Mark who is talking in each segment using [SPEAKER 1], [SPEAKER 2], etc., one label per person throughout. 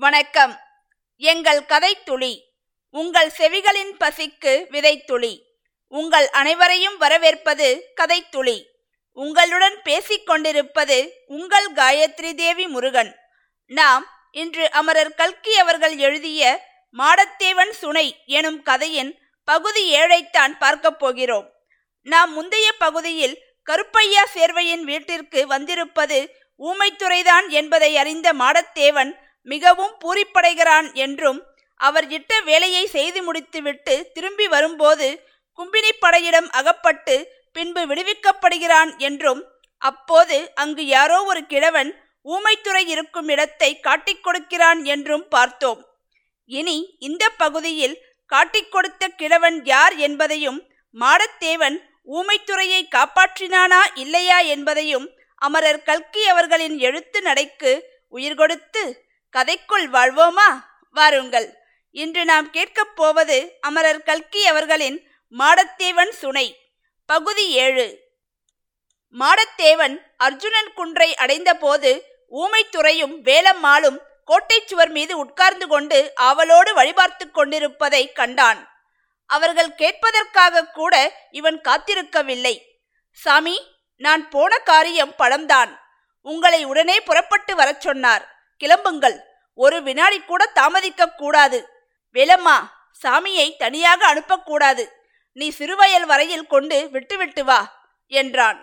[SPEAKER 1] வணக்கம். எங்கள் கதைத்துளி உங்கள் செவிகளின் பசிக்கு விதைத்துளி. உங்கள் அனைவரையும் வரவேற்பது கதைத்துளி. உங்களுடன் பேசிக்கொண்டிருப்பது உங்கள் காயத்ரி தேவி முருகன். நாம் இன்று அமரர் கல்கி அவர்கள் எழுதிய மாடத்தேவன் சுனை எனும் கதையின் பகுதி ஏழைத்தான் பார்க்கப் போகிறோம். நாம் முந்தைய பகுதியில் கருப்பையா சேர்வையின் வீட்டிற்கு வந்திருப்பது ஊமைத்துறைதான் என்பதை அறிந்த மாடத்தேவன் மிகவும் பூரிப்படைகிறான் என்றும் அவர் இட்ட வேலையை செய்து முடித்துவிட்டு திரும்பி வரும்போது கும்பினி படையிடம் அகப்பட்டு பின்பு விடுவிக்கப்படுகிறான் என்றும் அப்போது அங்கு யாரோ ஒரு கிழவன் ஊமைத்துறை இருக்கும் இடத்தை காட்டிக் கொடுக்கிறான் என்றும் பார்த்தோம். இனி இந்த பகுதியில் காட்டிக் கொடுத்த கிழவன் யார் என்பதையும் மாடத்தேவன் ஊமைத்துறையை காப்பாற்றினானா இல்லையா என்பதையும் அமரர் கல்கி அவர்களின் எழுத்து நடைக்கு உயிர் கொடுத்து கதைக்குள் வாழ்வோமா? வாருங்கள். இன்று நாம் கேட்கப் போவது அமரர் கல்கி அவர்களின் மாடத்தேவன் சுனை. பகுதி ஏழு. மாடத்தேவன் அர்ஜுனன் குன்றை அடைந்தபோது ஊமைத்துறையும் வேலம்மாளும் கோட்டை சுவர் மீது உட்கார்ந்து கொண்டு ஆவலோடு வழிபார்த்து கொண்டிருப்பதை கண்டான். அவர்கள் கேட்பதற்காக கூட இவன் காத்திருக்கவில்லை. சாமி நான் போன காரியம் பழம்தான். உங்களை உடனே புறப்பட்டு வரச் சொன்னார். கிளம்புங்கள். ஒரு வினாடி கூட தாமதிக்க கூடாது. வேலம்மா சாமியை தனியாக அனுப்பக்கூடாது. நீ சிறுவயல் வரையில் கொண்டு விட்டுவிட்டு வா என்றான்.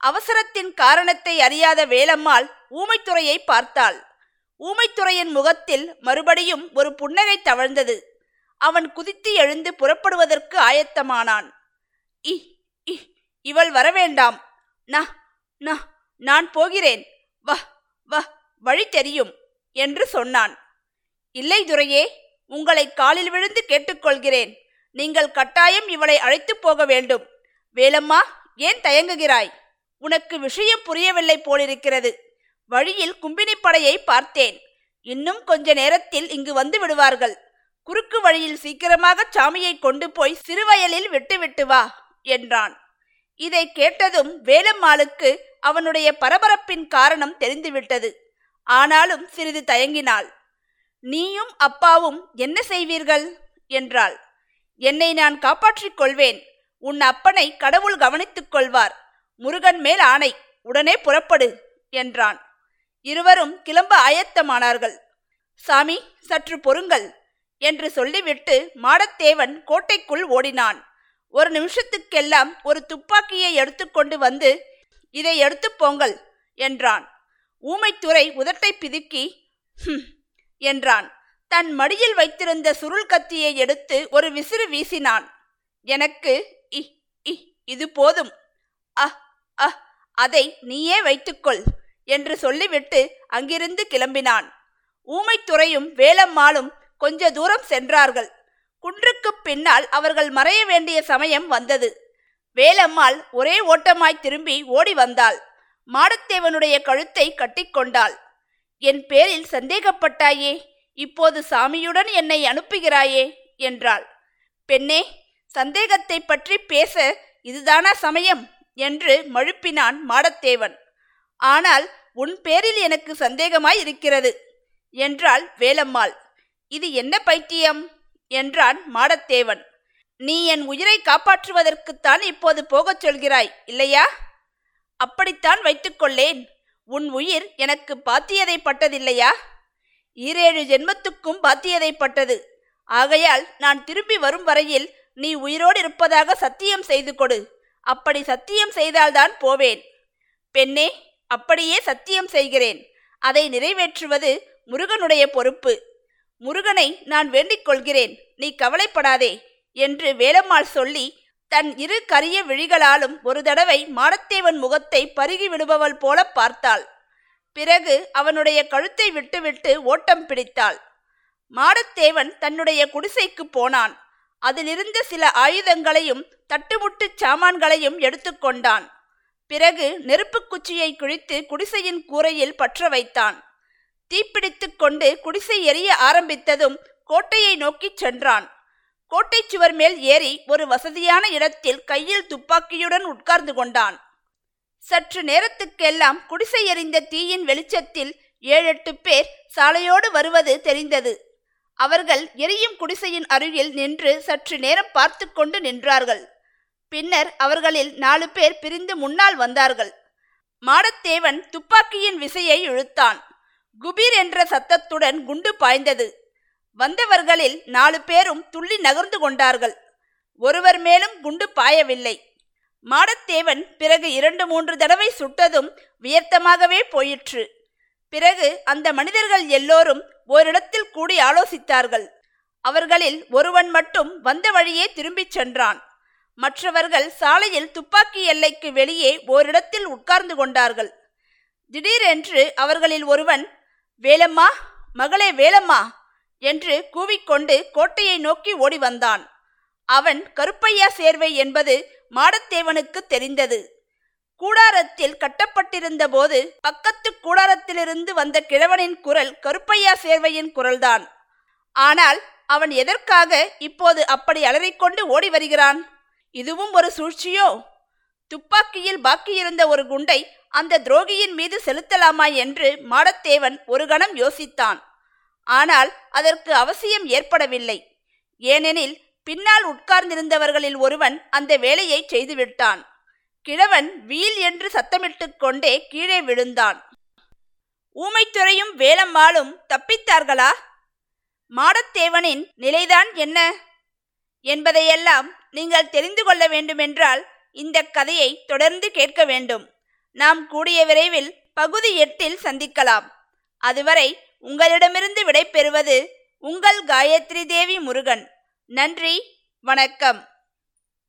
[SPEAKER 1] அவசரத்தின் காரணத்தை அறியாத வேலம்மாள் ஊமைத்துறையை பார்த்தாள். ஊமைத்துறையின் முகத்தில் மறுபடியும் ஒரு புன்னகை தவழ்ந்தது. அவன் குதித்து எழுந்து புறப்படுவதற்கு ஆயத்தமானான். இ இ இவள் வரவேண்டாம். நா நான் போகிறேன். வா வா வழி தெரியும் என்று சொன்னான். இல்லை துரையே உங்களை காலில் விழுந்து கேட்டுக்கொள்கிறேன். நீங்கள் கட்டாயம் இவளை அழைத்து போக வேண்டும். வேலம்மா ஏன் தயங்குகிறாய்? உனக்கு விஷயம் புரியவில்லை போலிருக்கிறது. வழியில் கும்பினி படையை பார்த்தேன். இன்னும் கொஞ்ச நேரத்தில் இங்கு வந்து விடுவார்கள். குறுக்கு வழியில் சீக்கிரமாக சாமியை கொண்டு போய் சிறுவயலில் விட்டுவிட்டு வா என்றான். இதை கேட்டதும் வேலம்மாளுக்கு அவனுடைய பரபரப்பின் காரணம் தெரிந்துவிட்டது. ஆனாலும் சிறிது தயங்கினாள். நீயும் அப்பாவும் என்ன செய்வீர்கள்? என்றாள். என்னை நான் காப்பாற்றிக் கொள்வேன். உன் அப்பனை கடவுள் கவனித்துக் கொள்வார். முருகன் மேல் ஆணை. உடனே புறப்படு என்றான். இருவரும் கிளம்ப ஆயத்தமானார்கள். சாமி சற்று பொறுங்கள் என்று சொல்லிவிட்டு மாடத்தேவன் கோட்டைக்குள் ஓடினான். ஒரு நிமிஷத்துக்கெல்லாம் ஒரு துப்பாக்கியை எடுத்துக்கொண்டு வந்து இதை எடுத்து போங்கள் என்றான். ஊமைத்துறை உதட்டை பிதுக்கி "ஹும்" என்றான். தன் மடியில் வைத்திருந்த சுருள் கத்தியை எடுத்து ஒரு விசிறு வீசினான். எனக்கு இ இ இது போதும். அ அ அதை நீயே வைத்துக்கொள் என்று சொல்லிவிட்டு அங்கிருந்து கிளம்பினான். ஊமைத்துறையும் வேலம்மாளும் கொஞ்ச தூரம் சென்றார்கள். குன்றுக்கு பின்னால் அவர்கள் மறைய வேண்டிய சமயம் வந்தது. வேலம்மாள் ஒரே ஓட்டமாய் திரும்பி ஓடி வந்தாள். மாடத்தேவனுடைய கழுத்தை கட்டிக்கொண்டாள். என் பேரில் சந்தேகப்பட்டாயே இப்போது சாமியுடன் என்னை அனுப்புகிறாயே? என்றாள். பெண்ணே சந்தேகத்தை பற்றி பேச இதுதானா சமயம்? என்று மழுப்பினான் மாடத்தேவன். ஆனால் உன் பேரில் எனக்கு சந்தேகமாய் இருக்கிறது என்றாள் வேலம்மாள். இது என்ன பைத்தியம்? என்றான் மாடத்தேவன். நீ என் உயிரை காப்பாற்றுவதற்குத்தான் இப்போது போகச் சொல்கிறாய் இல்லையா? அப்படித்தான் வைத்துக்கொள்ளேன். உன் உயிர் எனக்கு பாத்தியதை பட்டதில்லையா? ஈரேழு ஜென்மத்துக்கும் பாத்தியதை பட்டது. ஆகையால் நான் திரும்பி வரும் வரையில் நீ உயிரோடு இருப்பதாக சத்தியம் செய்து கொடு. அப்படி சத்தியம் செய்தால்தான் போவேன். பெண்ணே அப்படியே சத்தியம் செய்கிறேன். அதை நிறைவேற்றுவது முருகனுடைய பொறுப்பு. முருகனை நான் வேண்டிக் கொள்கிறேன். நீ கவலைப்படாதே என்று வேலம்மாள் சொல்லி தன் இரு கரிய விழிகளாலும் ஒரு தடவை மாடத்தேவன் முகத்தை பருகி விடுபவள் போல பார்த்தாள். பிறகு அவனுடைய கழுத்தை விட்டுவிட்டு ஓட்டம் பிடித்தாள். மாடத்தேவன் தன்னுடைய குடிசைக்கு போனான். அதிலிருந்த சில ஆயுதங்களையும் தட்டுமுட்டு சாமான்களையும் எடுத்துக்கொண்டான் பிறகு நெருப்புக் குச்சியை குழித்து குடிசையின் கூரையில் பற்ற வைத்தான். தீப்பிடித்துக்கொண்டு குடிசை எரிய ஆரம்பித்ததும் கோட்டையை நோக்கிச் சென்றான். கோட்டை சுவர் மேல் ஏறி ஒரு வசதியான இடத்தில் கையில் துப்பாக்கியுடன் உட்கார்ந்து கொண்டான். சற்று நேரத்துக்கெல்லாம் குடிசை எறிந்த தீயின் வெளிச்சத்தில் ஏழெட்டு பேர் சாலையோடு வருவது தெரிந்தது. அவர்கள் எரியும் குடிசையின் அருகில் நின்று சற்று நேரம் பார்த்து கொண்டு நின்றார்கள். பின்னர் அவர்களில் நாலு பேர் பிரிந்து முன்னால் வந்தார்கள். மாடத்தேவன் துப்பாக்கியின் விசையை இழுத்தான். குபீர் என்ற சத்தத்துடன் குண்டு பாய்ந்தது. வந்தவர்களில் நாலு பேரும் துள்ளி நகர்ந்து கொண்டார்கள். ஒருவர் மேலும் குண்டு பாயவில்லை. மாடத்தேவன் பிறகு இரண்டு மூன்று தடவை சுட்டதும் வியர்த்தமாகவே போயிற்று. பிறகு அந்த மனிதர்கள் எல்லோரும் ஓரிடத்தில் கூடி ஆலோசித்தார்கள். அவர்களில் ஒருவன் மட்டும் வந்த வழியே திரும்பிச் சென்றான். மற்றவர்கள் சாலையில் துப்பாக்கி எல்லைக்கு வெளியே ஓரிடத்தில் உட்கார்ந்து கொண்டார்கள். திடீரென்று அவர்களில் ஒருவன் வேலம்மா மகளே வேலம்மா என்று கூவிக்கொண்டு கோட்டையை நோக்கி ஓடி வந்தான். அவன் கருப்பையா சேர்வை என்பது மாடத்தேவனுக்கு தெரிந்தது. கூடாரத்தில் கட்டப்பட்டிருந்த போது பக்கத்து கூடாரத்திலிருந்து வந்த கிழவனின் குரல் கருப்பையா சேர்வையின் குரல்தான். ஆனால் அவன் எதற்காக இப்போது அப்படி அலறிக்கொண்டு ஓடி வருகிறான்? இதுவும் ஒரு சூழ்ச்சியோ? துப்பாக்கியில் பாக்கியிருந்த ஒரு குண்டை அந்த துரோகியின் மீது செலுத்தலாமா என்று மாடத்தேவன் ஒரு கணம் யோசித்தான். ஆனால் அதற்கு அவசியம் ஏற்படவில்லை. ஏனெனில் பின்னால் உட்கார்ந்திருந்தவர்களில் ஒருவன் அந்த வேலையை செய்துவிட்டான். கிழவன் வீல் என்று சத்தமிட்டு கொண்டே கீழே விழுந்தான். ஊமைத்துறையும் வேலம்மாளும் தப்பித்தார்களா? மாடத்தேவனின் நிலைதான் என்ன? என்பதையெல்லாம் நீங்கள் தெரிந்து கொள்ள வேண்டுமென்றால் இந்த கதையை தொடர்ந்து கேட்க வேண்டும். நாம் கூடிய விரைவில் பகுதி எட்டில் சந்திக்கலாம். அதுவரை உங்களிடமிருந்து விடை பெறுவது உங்கள் காயத்ரி தேவி முருகன். நன்றி வணக்கம்.